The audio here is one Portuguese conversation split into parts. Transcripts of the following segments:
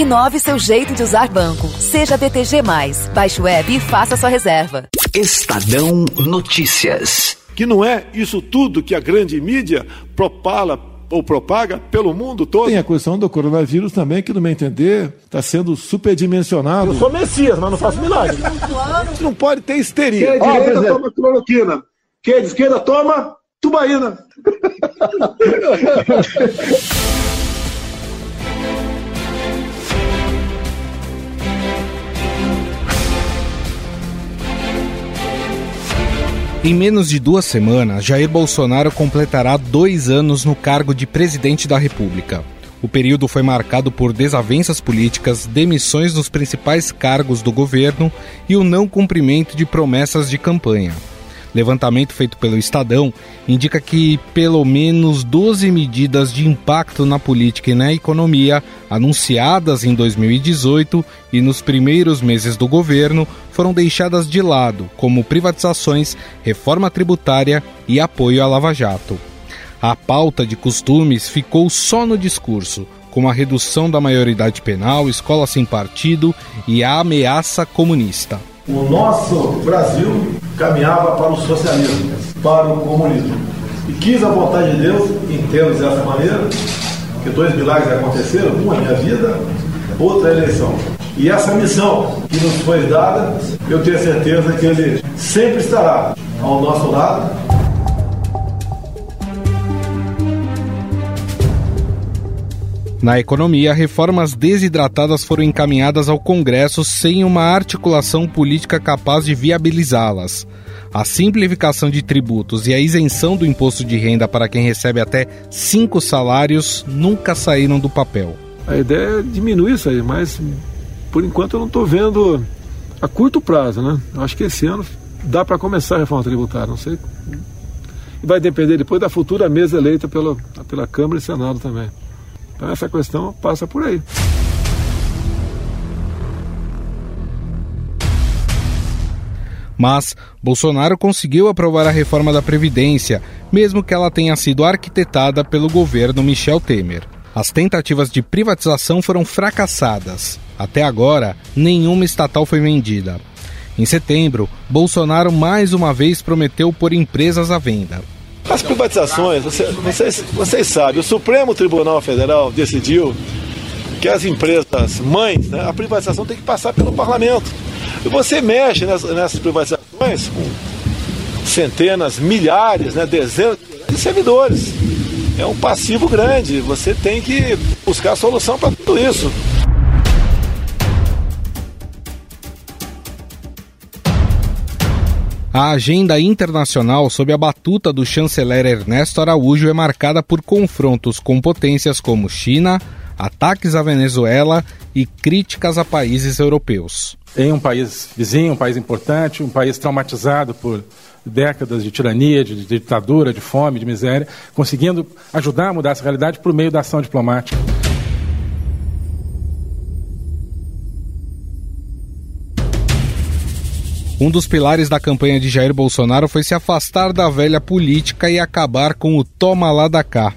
Inove seu jeito de usar banco. Seja BTG. Baixe o app e faça sua reserva. Estadão Notícias. Que não é isso tudo que a grande mídia propala ou propaga pelo mundo todo. Tem a questão do coronavírus também, que, no meu entender, está sendo superdimensionado. Eu sou Messias, mas não faço milagre. Não pode ter histeria. Quem é de direita toma cloroquina. Quem é de esquerda toma tubaína. Em menos de duas semanas, Jair Bolsonaro completará dois anos no cargo de presidente da República. O período foi marcado por desavenças políticas, demissões dos principais cargos do governo e o não cumprimento de promessas de campanha. Levantamento feito pelo Estadão indica que pelo menos 12 medidas de impacto na política e na economia anunciadas em 2018 e nos primeiros meses do governo foram deixadas de lado, como privatizações, reforma tributária e apoio à Lava Jato. A pauta de costumes ficou só no discurso, como a redução da maioridade penal, escola sem partido e a ameaça comunista. O nosso Brasil caminhava para o socialismo, para o comunismo. E quis a vontade de Deus, entendo dessa maneira, que dois milagres aconteceram, uma minha vida, outra eleição. E essa missão que nos foi dada, eu tenho certeza que ele sempre estará ao nosso lado Na economia, reformas desidratadas foram encaminhadas ao Congresso sem uma articulação política capaz de viabilizá-las. A simplificação de tributos e a isenção do imposto de renda para quem recebe até cinco salários nunca saíram do papel. A ideia é diminuir isso aí, mas por enquanto eu não estou vendo a curto prazo, né? Eu acho que esse ano dá para começar a reforma tributária, não sei. E vai depender depois da futura mesa eleita pela, pela Câmara e Senado também. Então essa questão passa por aí. Mas Bolsonaro conseguiu aprovar a reforma da Previdência, mesmo que ela tenha sido arquitetada pelo governo Michel Temer. As tentativas de privatização foram fracassadas. Até agora, nenhuma estatal foi vendida. Em setembro, Bolsonaro mais uma vez prometeu pôr empresas à venda. As privatizações, vocês, vocês, vocês sabem, o Supremo Tribunal Federal decidiu que as empresas mães, né, a privatização tem que passar pelo parlamento. E você mexe nessas, nessas privatizações com centenas, milhares, né, dezenas de servidores. É um passivo grande. Você tem que buscar solução para tudo isso. A agenda internacional sob a batuta do chanceler Ernesto Araújo é marcada por confrontos com potências como China, ataques à Venezuela e críticas a países europeus. Em um país vizinho, um país importante, um país traumatizado por décadas de tirania, de, ditadura, de fome, de miséria, conseguindo ajudar a mudar essa realidade por meio da ação diplomática. Um dos pilares da campanha de Jair Bolsonaro foi se afastar da velha política e acabar com o toma lá da cá.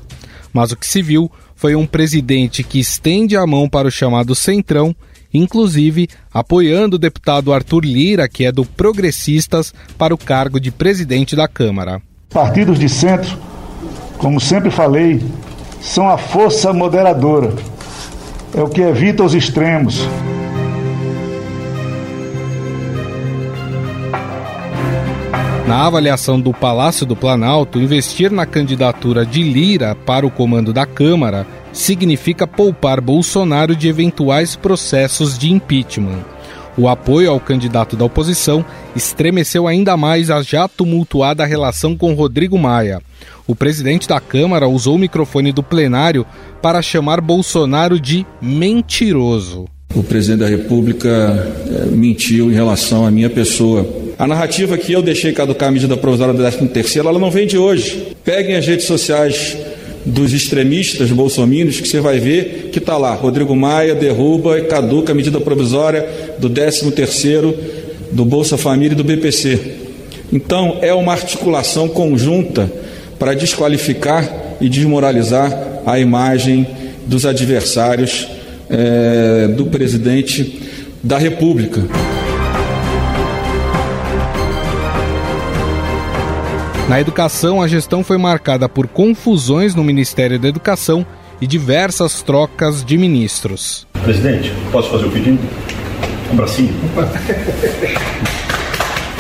Mas o que se viu foi um presidente que estende a mão para o chamado Centrão, inclusive apoiando o deputado Arthur Lira, que é do Progressistas, para o cargo de presidente da Câmara. Partidos de centro, como sempre falei, são a força moderadora. É o que evita os extremos. Na avaliação do Palácio do Planalto, investir na candidatura de Lira para o comando da Câmara significa poupar Bolsonaro de eventuais processos de impeachment. O apoio ao candidato da oposição estremeceu ainda mais a já tumultuada relação com Rodrigo Maia. O presidente da Câmara usou o microfone do plenário para chamar Bolsonaro de mentiroso. O presidente da República é, mentiu em relação à minha pessoa a narrativa que eu deixei caducar a medida provisória do 13 terceiro, ela não vem de hoje. Peguem as redes sociais dos extremistas bolsominions que você vai ver que está lá, Rodrigo Maia derruba e caduca a medida provisória do 13 terceiro do Bolsa Família e do BPC. Então, é uma articulação conjunta para desqualificar e desmoralizar a imagem dos adversários é, do presidente da República. Na educação, a gestão foi marcada por confusões no Ministério da Educação e diversas trocas de ministros. Presidente, posso fazer o pedido? Um bracinho?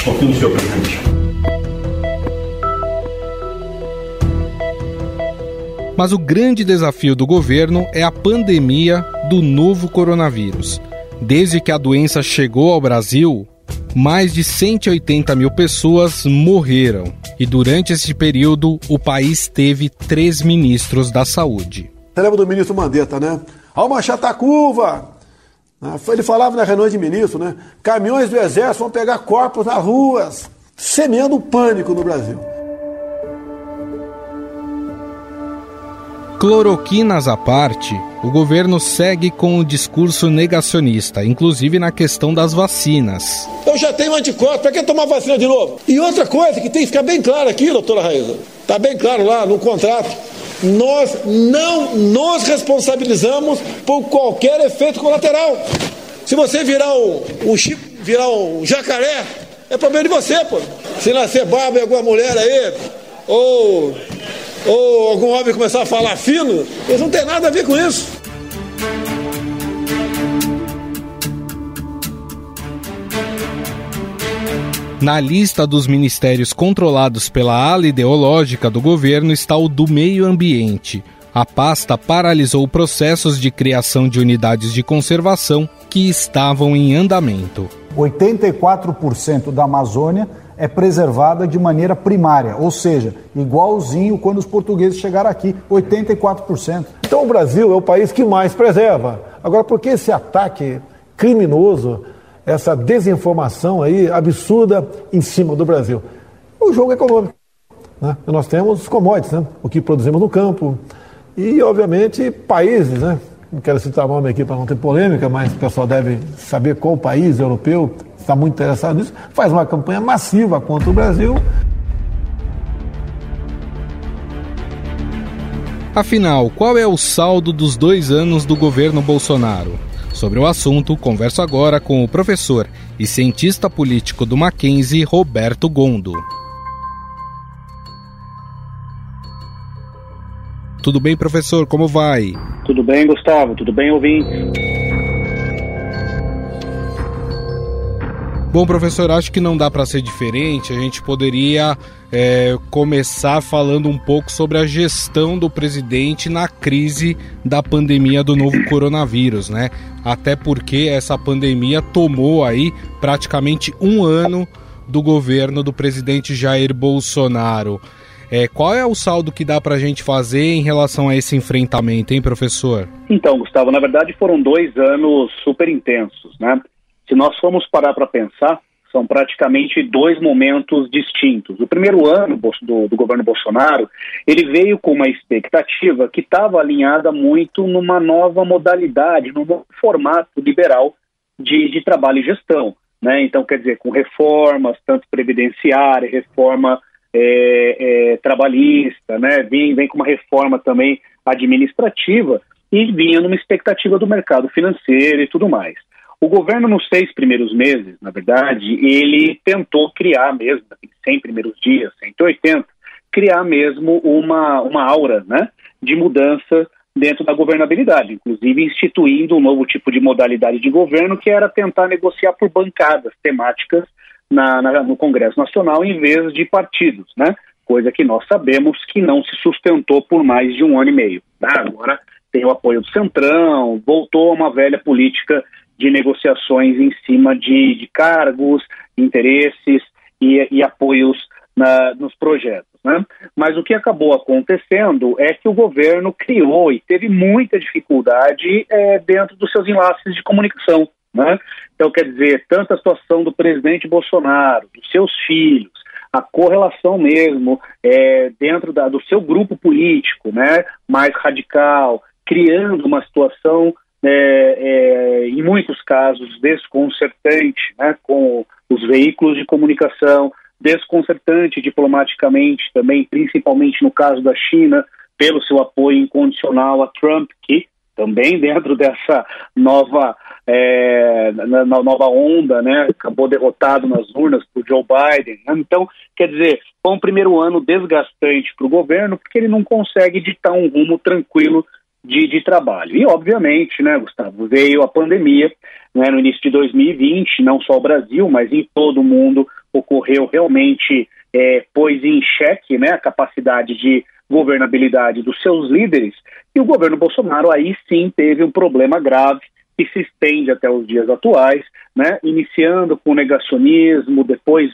Um pouquinho do senhor, presidente. Mas o grande desafio do governo é a pandemia do novo coronavírus. Desde que a doença chegou ao Brasil, mais de 180 mil pessoas morreram. E durante esse período, o país teve três ministros da saúde. Você lembra do ministro Mandetta, né? Alma Chatacuva! Né? Ele falava na reunião de ministro, né? Caminhões do exército vão pegar corpos nas ruas, semeando pânico no Brasil. Cloroquinas à parte, o governo segue com o discurso negacionista, inclusive na questão das vacinas. Eu já tenho anticorpos, para que tomar vacina de novo? E outra coisa que tem que ficar bem claro aqui, doutora Raíza, está bem claro lá no contrato, nós não nos responsabilizamos por qualquer efeito colateral. Se você virar um, um chip, virar um jacaré, é problema de você, pô. Se nascer barba em alguma mulher aí, ou ou algum homem começar a falar fino, eles não tem nada a ver com isso. Na lista dos ministérios controlados pela ala ideológica do governo está o do meio ambiente. A pasta paralisou processos de criação de unidades de conservação que estavam em andamento. 84% da Amazônia é preservada de maneira primária, ou seja, igualzinho quando os portugueses chegaram aqui, 84%. Então o Brasil é o país que mais preserva. Agora, por que esse ataque criminoso, essa desinformação aí absurda em cima do Brasil? O jogo econômico. Né? Nós temos commodities, né? o que produzimos no campo, e, obviamente, países, né? não quero citar nome aqui para não ter polêmica, mas o pessoal deve saber qual país europeu está muito interessado nisso, faz uma campanha massiva contra o Brasil. Afinal, qual é o saldo dos dois anos do governo Bolsonaro? Sobre o assunto, converso agora com o professor e cientista político do Mackenzie, Roberto Gondo. Tudo bem, professor? Como vai? Tudo bem, Gustavo? Tudo bem, ouvinte? Bom, professor, acho que não dá para ser diferente. A gente poderia é, começar falando um pouco sobre a gestão do presidente na crise da pandemia do novo coronavírus, né? Até porque essa pandemia tomou aí praticamente um ano do governo do presidente Jair Bolsonaro. É, qual é o saldo que dá para a gente fazer em relação a esse enfrentamento, hein, professor? Então, Gustavo, na verdade foram dois anos super intensos, né? Se nós formos parar para pensar, são praticamente dois momentos distintos. O primeiro ano do, do, governo Bolsonaro, ele veio com uma expectativa que estava alinhada muito numa nova modalidade, num novo formato liberal de, de trabalho e gestão. Né? Então, quer dizer, com reformas, tanto previdenciária, reforma é, é, trabalhista, né? vem, vem com uma reforma também administrativa e vinha numa expectativa do mercado financeiro e tudo mais. O governo, nos seis primeiros meses, na verdade, ele tentou criar mesmo, em 100 primeiros dias, 180, criar mesmo uma, uma aura né, de mudança dentro da governabilidade, inclusive instituindo um novo tipo de modalidade de governo que era tentar negociar por bancadas temáticas na, na, no Congresso Nacional em vez de partidos, né? Coisa que nós sabemos que não se sustentou por mais de um ano e meio. Tá? Agora tem o apoio do Centrão, voltou a uma velha política de negociações em cima de, de cargos, interesses e, e apoios na, nos projetos. Né? Mas o que acabou acontecendo é que o governo criou e teve muita dificuldade é, dentro dos seus enlaces de comunicação. Né? Então, quer dizer, tanto a situação do presidente Bolsonaro, dos seus filhos, a correlação mesmo é, dentro da, do seu grupo político né, mais radical, criando uma situação é, é, em muitos casos, desconcertante né, com os veículos de comunicação, desconcertante diplomaticamente também, principalmente no caso da China, pelo seu apoio incondicional a Trump, que também dentro dessa nova é, na, na, nova onda, né? Acabou derrotado nas urnas por Joe Biden. Né? Então, quer dizer, foi um primeiro ano desgastante para o governo porque ele não consegue ditar um rumo tranquilo de, de, trabalho. E, obviamente, né, Gustavo, veio a pandemia né, no início de 2020, não só o Brasil, mas em todo o mundo ocorreu realmente, é, pôs em xeque né, a capacidade de governabilidade dos seus líderes, e o governo Bolsonaro aí sim teve um problema grave que se estende até os dias atuais, né, iniciando com negacionismo, depois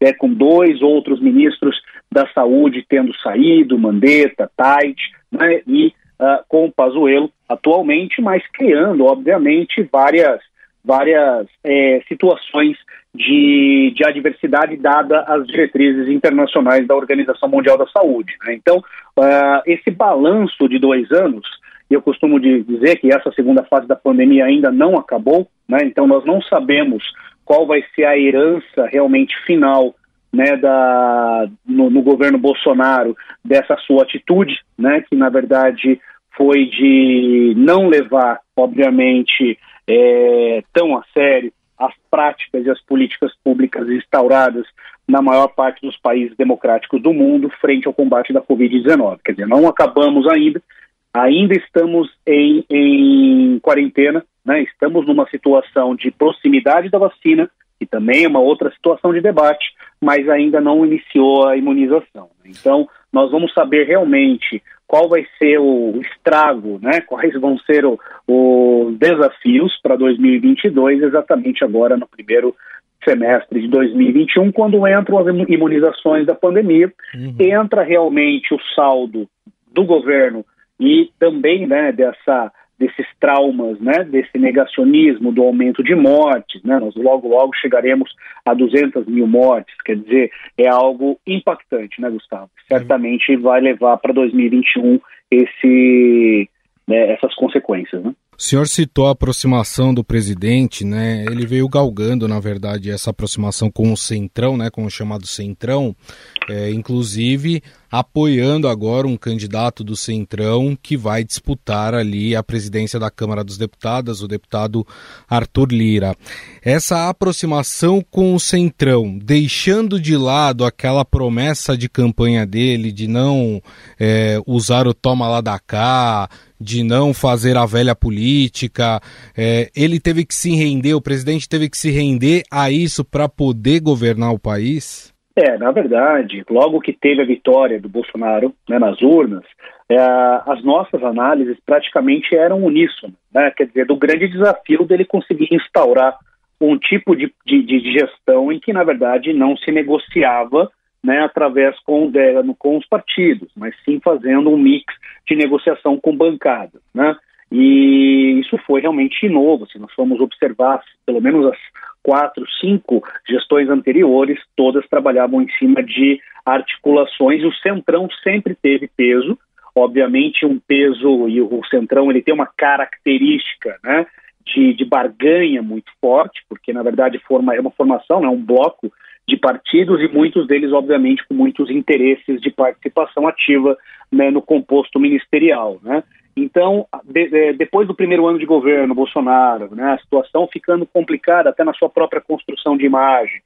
é, com dois outros ministros da saúde tendo saído, Mandetta, Tait, né, e uh, com o Pazuello atualmente, mas criando, obviamente, várias, várias é, situações de, de adversidade dada às diretrizes internacionais da Organização Mundial da Saúde. Né? Então, uh, esse balanço de dois anos e eu costumo dizer que essa segunda fase da pandemia ainda não acabou, né? então nós não sabemos qual vai ser a herança realmente final né, da, no, no, governo Bolsonaro dessa sua atitude, né, que na verdade foi de não levar, obviamente, é, tão a sério as práticas e as políticas públicas instauradas na maior parte dos países democráticos do mundo frente ao combate da Covid-19. Quer dizer, não acabamos ainda, Ainda estamos em, em quarentena, né? estamos numa situação de proximidade da vacina, que também é uma outra situação de debate, mas ainda não iniciou a imunização. Então, nós vamos saber realmente qual vai ser o estrago, né? quais vão ser os desafios para 2022, exatamente agora no primeiro semestre de 2021, quando entram as imunizações da pandemia, uhum. entra realmente o saldo do governo e também né, dessa, desses traumas, né, desse negacionismo do aumento de mortes. Né, nós logo, logo chegaremos a 200 mil mortes, quer dizer, é algo impactante, né, Gustavo? Certamente vai levar para 2021 esse, né, essas consequências. Né? O senhor citou a aproximação do presidente, né? Ele veio galgando, na verdade, essa aproximação com o Centrão, né? Com o chamado Centrão, é, inclusive apoiando agora um candidato do Centrão que vai disputar ali a presidência da Câmara dos Deputados, o deputado Arthur Lira. Essa aproximação com o Centrão, deixando de lado aquela promessa de campanha dele de não é, usar o toma lá da cá, de não fazer a velha política. É, ele teve que se render, o presidente teve que se render a isso para poder governar o país? É, na verdade, logo que teve a vitória do Bolsonaro né, nas urnas, é, as nossas análises praticamente eram uníssonas, né? quer dizer, do grande desafio dele conseguir instaurar um tipo de, de, de gestão em que, na verdade, não se negociava né, através com, de, com os partidos, mas sim fazendo um mix de negociação com bancadas, né? E isso foi realmente novo. Se nós formos observar, pelo menos as quatro, cinco gestões anteriores, todas trabalhavam em cima de articulações. O Centrão sempre teve peso, obviamente um peso, e o Centrão ele tem uma característica, né? De, de barganha muito forte, porque na verdade forma, é uma formação, é né, um bloco de partidos e muitos deles, obviamente, com muitos interesses de participação ativa né, no composto ministerial. Né? Então, de, de, depois do primeiro ano de governo Bolsonaro, né, a situação ficando complicada até na sua própria construção de imagem,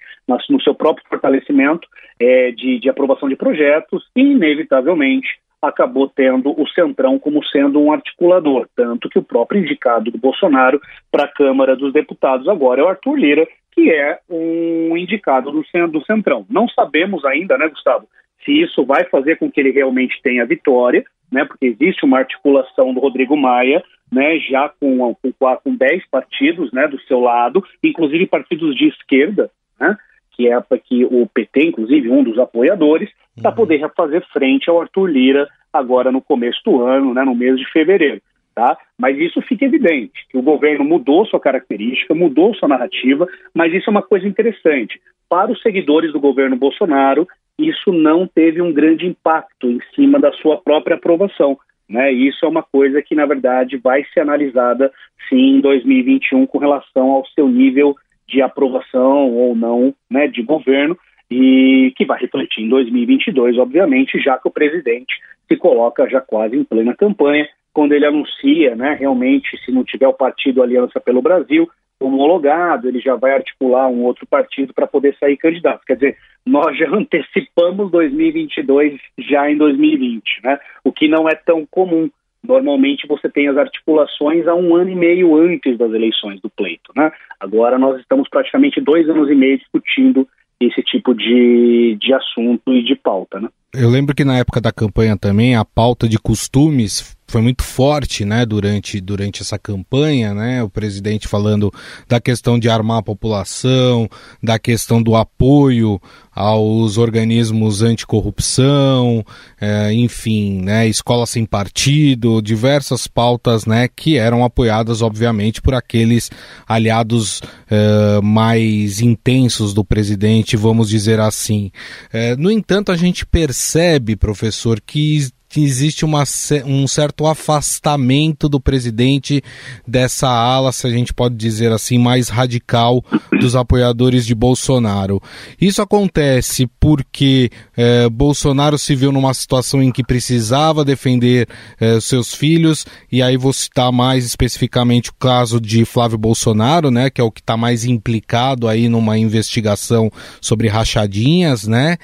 no seu próprio fortalecimento é, de, de aprovação de projetos, e, inevitavelmente, acabou tendo o Centrão como sendo um articulador, tanto que o próprio indicado do Bolsonaro para a Câmara dos Deputados agora é o Arthur Lira, que é um indicado do, do Centrão. Não sabemos ainda, né, Gustavo, se isso vai fazer com que ele realmente tenha vitória, né, porque existe uma articulação do Rodrigo Maia, né, já com, com, com 10 partidos né, do seu lado, inclusive partidos de esquerda, né, que é que o PT, inclusive, um dos apoiadores, para uhum. poder fazer frente ao Arthur Lira agora no começo do ano, né, no mês de fevereiro. Tá? Mas isso fica evidente, que o governo mudou sua característica, mudou sua narrativa, mas isso é uma coisa interessante. Para os seguidores do governo Bolsonaro, isso não teve um grande impacto em cima da sua própria aprovação. Né? Isso é uma coisa que, na verdade, vai ser analisada sim em 2021 com relação ao seu nível de aprovação ou não né, de governo e que vai refletir em 2022, obviamente, já que o presidente se coloca já quase em plena campanha, quando ele anuncia, né, realmente, se não tiver o partido Aliança pelo Brasil homologado, ele já vai articular um outro partido para poder sair candidato. Quer dizer, nós já antecipamos 2022 já em 2020, né? O que não é tão comum. Normalmente você tem as articulações há um ano e meio antes das eleições do pleito, né? Agora nós estamos praticamente dois anos e meio discutindo esse tipo de, de assunto e de pauta, né? Eu lembro que na época da campanha também a pauta de costumes foi muito forte, né, durante, durante essa campanha, né, o presidente falando da questão de armar a população, da questão do apoio aos organismos anticorrupção, é, enfim, né, escola sem partido, diversas pautas, né, que eram apoiadas, obviamente, por aqueles aliados é, mais intensos do presidente, vamos dizer assim. É, no entanto, a gente percebe, professor, que que existe uma, um certo afastamento do presidente dessa ala, se a gente pode dizer assim, mais radical dos apoiadores de Bolsonaro. Isso acontece porque eh, Bolsonaro se viu numa situação em que precisava defender eh, seus filhos, e aí vou citar mais especificamente o caso de Flávio Bolsonaro, né, que é o que está mais implicado aí numa investigação sobre rachadinhas, né,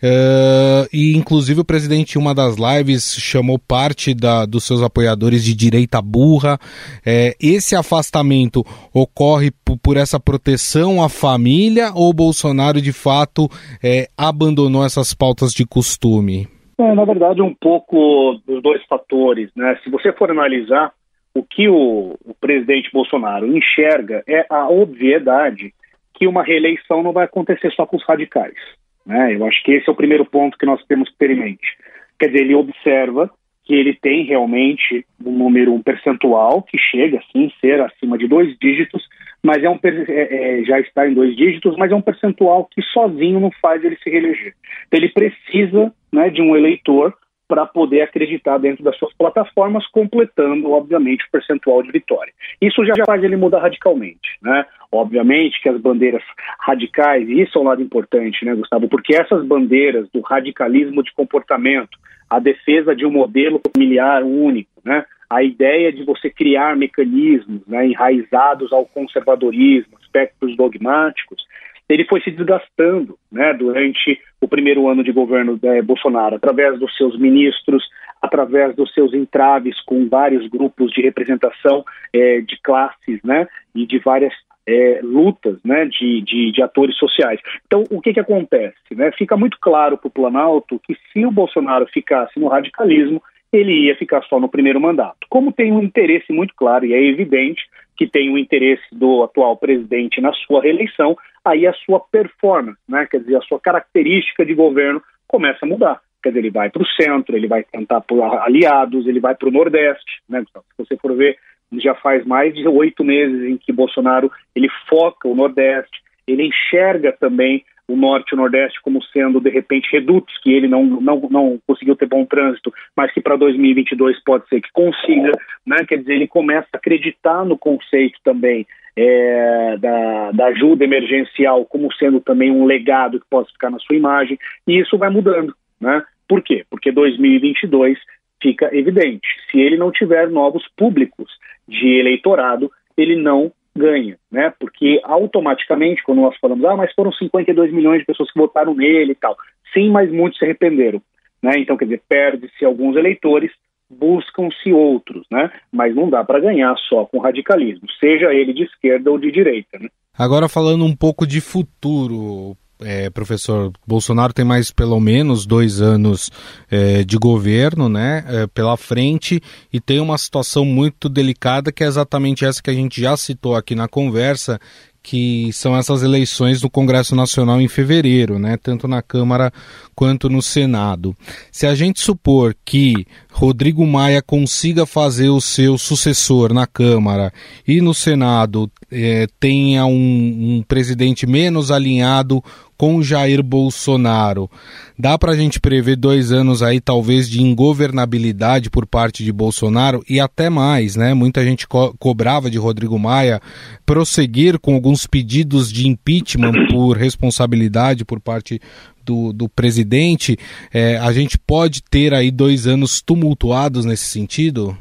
uh, e inclusive o presidente em uma das lives chamou parte da, dos seus apoiadores de direita burra. É, esse afastamento ocorre por essa proteção à família ou Bolsonaro de fato é, abandonou essas pautas de costume? É, na verdade, um pouco dos dois fatores. Né? Se você for analisar o que o, o presidente Bolsonaro enxerga é a obviedade que uma reeleição não vai acontecer só com os radicais. Né? Eu acho que esse é o primeiro ponto que nós temos que ter em mente. Quer dizer, ele observa que ele tem realmente um número, um percentual que chega sim ser acima de dois dígitos, mas é um é, é, já está em dois dígitos, mas é um percentual que sozinho não faz ele se reeleger. Então, ele precisa né, de um eleitor para poder acreditar dentro das suas plataformas, completando, obviamente, o percentual de vitória. Isso já faz ele mudar radicalmente, né? Obviamente que as bandeiras radicais, e isso é um lado importante, né, Gustavo? Porque essas bandeiras do radicalismo de comportamento, a defesa de um modelo familiar único, né? A ideia de você criar mecanismos né, enraizados ao conservadorismo, aspectos dogmáticos, ele foi se desgastando né, durante o primeiro ano de governo de Bolsonaro, através dos seus ministros, através dos seus entraves com vários grupos de representação é, de classes né, e de várias é, lutas né, de, de, de, atores sociais. Então, o que, que acontece? Né? Fica muito claro para o Planalto que se o Bolsonaro ficasse no radicalismo, ele ia ficar só no primeiro mandato. Como tem um interesse muito claro, e é evidente que tem o um interesse do atual presidente na sua reeleição, aí a sua performance, né, quer dizer, a sua característica de governo começa a mudar. Quer dizer, ele vai para o centro, ele vai tentar por aliados, ele vai para o Nordeste. Né? Se você for ver, já faz mais de oito meses em que Bolsonaro ele foca o Nordeste, ele enxerga também o Norte e o Nordeste como sendo, de repente, redutos, que ele não, não, não conseguiu ter bom trânsito, mas que para 2022 pode ser que consiga. Né? Quer dizer, ele começa a acreditar no conceito também é, da, da, ajuda emergencial como sendo também um legado que possa ficar na sua imagem, e isso vai mudando. Né? Por quê? Porque 2022 fica evidente. Se ele não tiver novos públicos de eleitorado, ele não ganha, né? Porque automaticamente, quando nós falamos, ah, mas foram 52 milhões de pessoas que votaram nele e tal. Sim, mas muitos se arrependeram, né? Então, quer dizer, perde-se alguns eleitores, buscam-se outros, né? Mas não dá para ganhar só com radicalismo, seja ele de esquerda ou de direita, né? Agora falando um pouco de futuro, é, professor, Bolsonaro tem mais pelo menos dois anos é, de governo né, é, pela frente e tem uma situação muito delicada que é exatamente essa que a gente já citou aqui na conversa, que são essas eleições do Congresso Nacional em fevereiro, né, tanto na Câmara quanto no Senado. Se a gente supor que Rodrigo Maia consiga fazer o seu sucessor na Câmara e no Senado é, tenha um, um presidente menos alinhado com Jair Bolsonaro. Dá para a gente prever dois anos aí, talvez, de ingovernabilidade por parte de Bolsonaro e até mais, né? Muita gente co cobrava de Rodrigo Maia prosseguir com alguns pedidos de impeachment por responsabilidade por parte do, do presidente. É, a gente pode ter aí dois anos tumultuados nesse sentido?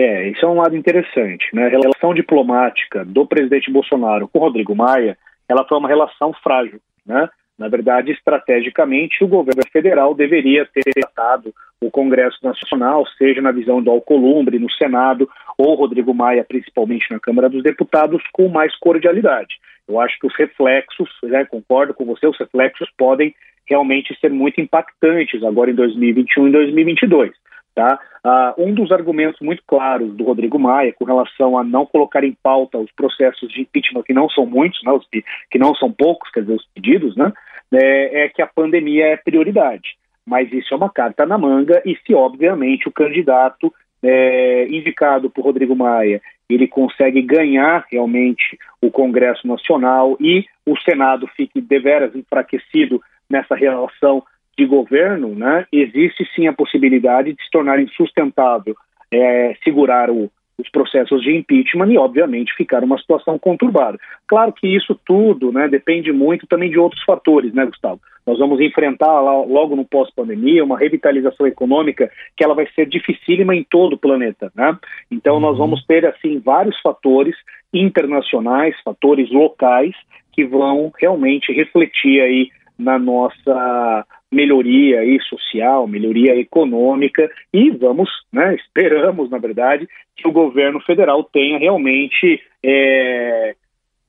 É, isso é um lado interessante. Né? A relação diplomática do presidente Bolsonaro com Rodrigo Maia, ela foi uma relação frágil. Né? Na verdade, estrategicamente, o governo federal deveria ter tratado o Congresso Nacional, seja na visão do Alcolumbre, no Senado, ou Rodrigo Maia, principalmente na Câmara dos Deputados, com mais cordialidade. Eu acho que os reflexos, né, concordo com você, os reflexos podem realmente ser muito impactantes agora em 2021 e 2022. Tá? Uh, um dos argumentos muito claros do Rodrigo Maia com relação a não colocar em pauta os processos de impeachment, que não são muitos, né, os, que não são poucos, quer dizer, os pedidos, né, é, é que a pandemia é prioridade. Mas isso é uma carta na manga e se, obviamente, o candidato é, indicado por Rodrigo Maia ele consegue ganhar realmente o Congresso Nacional e o Senado fique deveras enfraquecido nessa relação de governo, né, existe sim a possibilidade de se tornar insustentável é, segurar o, os processos de impeachment e, obviamente, ficar uma situação conturbada. Claro que isso tudo né, depende muito também de outros fatores, né, Gustavo? Nós vamos enfrentar logo no pós-pandemia uma revitalização econômica que ela vai ser dificílima em todo o planeta, né? Então uhum. nós vamos ter assim vários fatores internacionais, fatores locais que vão realmente refletir aí na nossa melhoria aí social, melhoria econômica e vamos, né, esperamos na verdade que o governo federal tenha realmente é,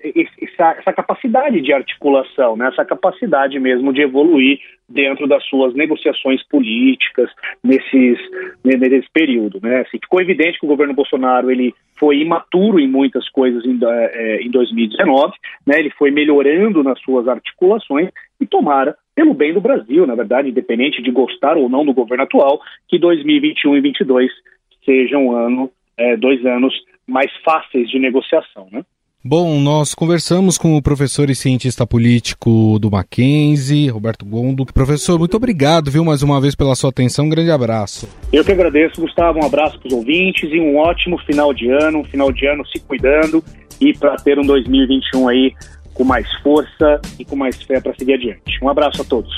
essa, essa, capacidade de articulação, né, essa capacidade mesmo de evoluir dentro das suas negociações políticas nesses, nesse período. Né. Assim, ficou evidente que o governo Bolsonaro ele foi imaturo em muitas coisas em, é, em 2019, né, ele foi melhorando nas suas articulações e tomara, pelo bem do Brasil, na verdade, independente de gostar ou não do governo atual, que 2021 e 2022 sejam um ano, é, dois anos mais fáceis de negociação, né? Bom, nós conversamos com o professor e cientista político do Mackenzie, Roberto Gondo. Professor, muito obrigado, viu, mais uma vez pela sua atenção. Um grande abraço. Eu que agradeço, Gustavo. Um abraço para os ouvintes e um ótimo final de ano, um final de ano se cuidando e para ter um 2021 aí com mais força e com mais fé para seguir adiante. Um abraço a todos.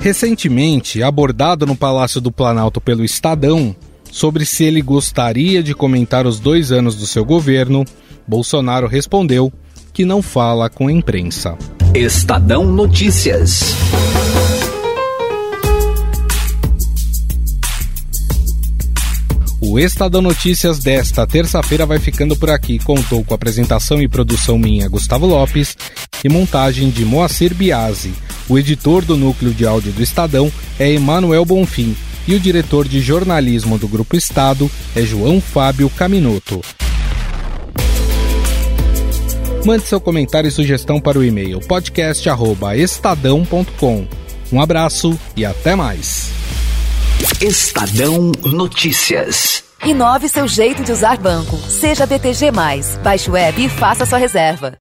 Recentemente, abordado no Palácio do Planalto pelo Estadão, sobre se ele gostaria de comentar os dois anos do seu governo, Bolsonaro respondeu que não fala com a imprensa. Estadão Notícias. O Estadão Notícias desta terça-feira vai ficando por aqui. Contou com apresentação e produção minha, Gustavo Lopes, e montagem de Moacir Biasi. O editor do núcleo de áudio do Estadão é Emanuel Bonfim e o diretor de jornalismo do Grupo Estado é João Fábio Caminoto. Mande seu comentário e sugestão para o e-mail podcast@estadão.com. Um abraço e até mais. Estadão Notícias. Inove seu jeito de usar banco. Seja BTG+. Baixe o web e faça sua reserva.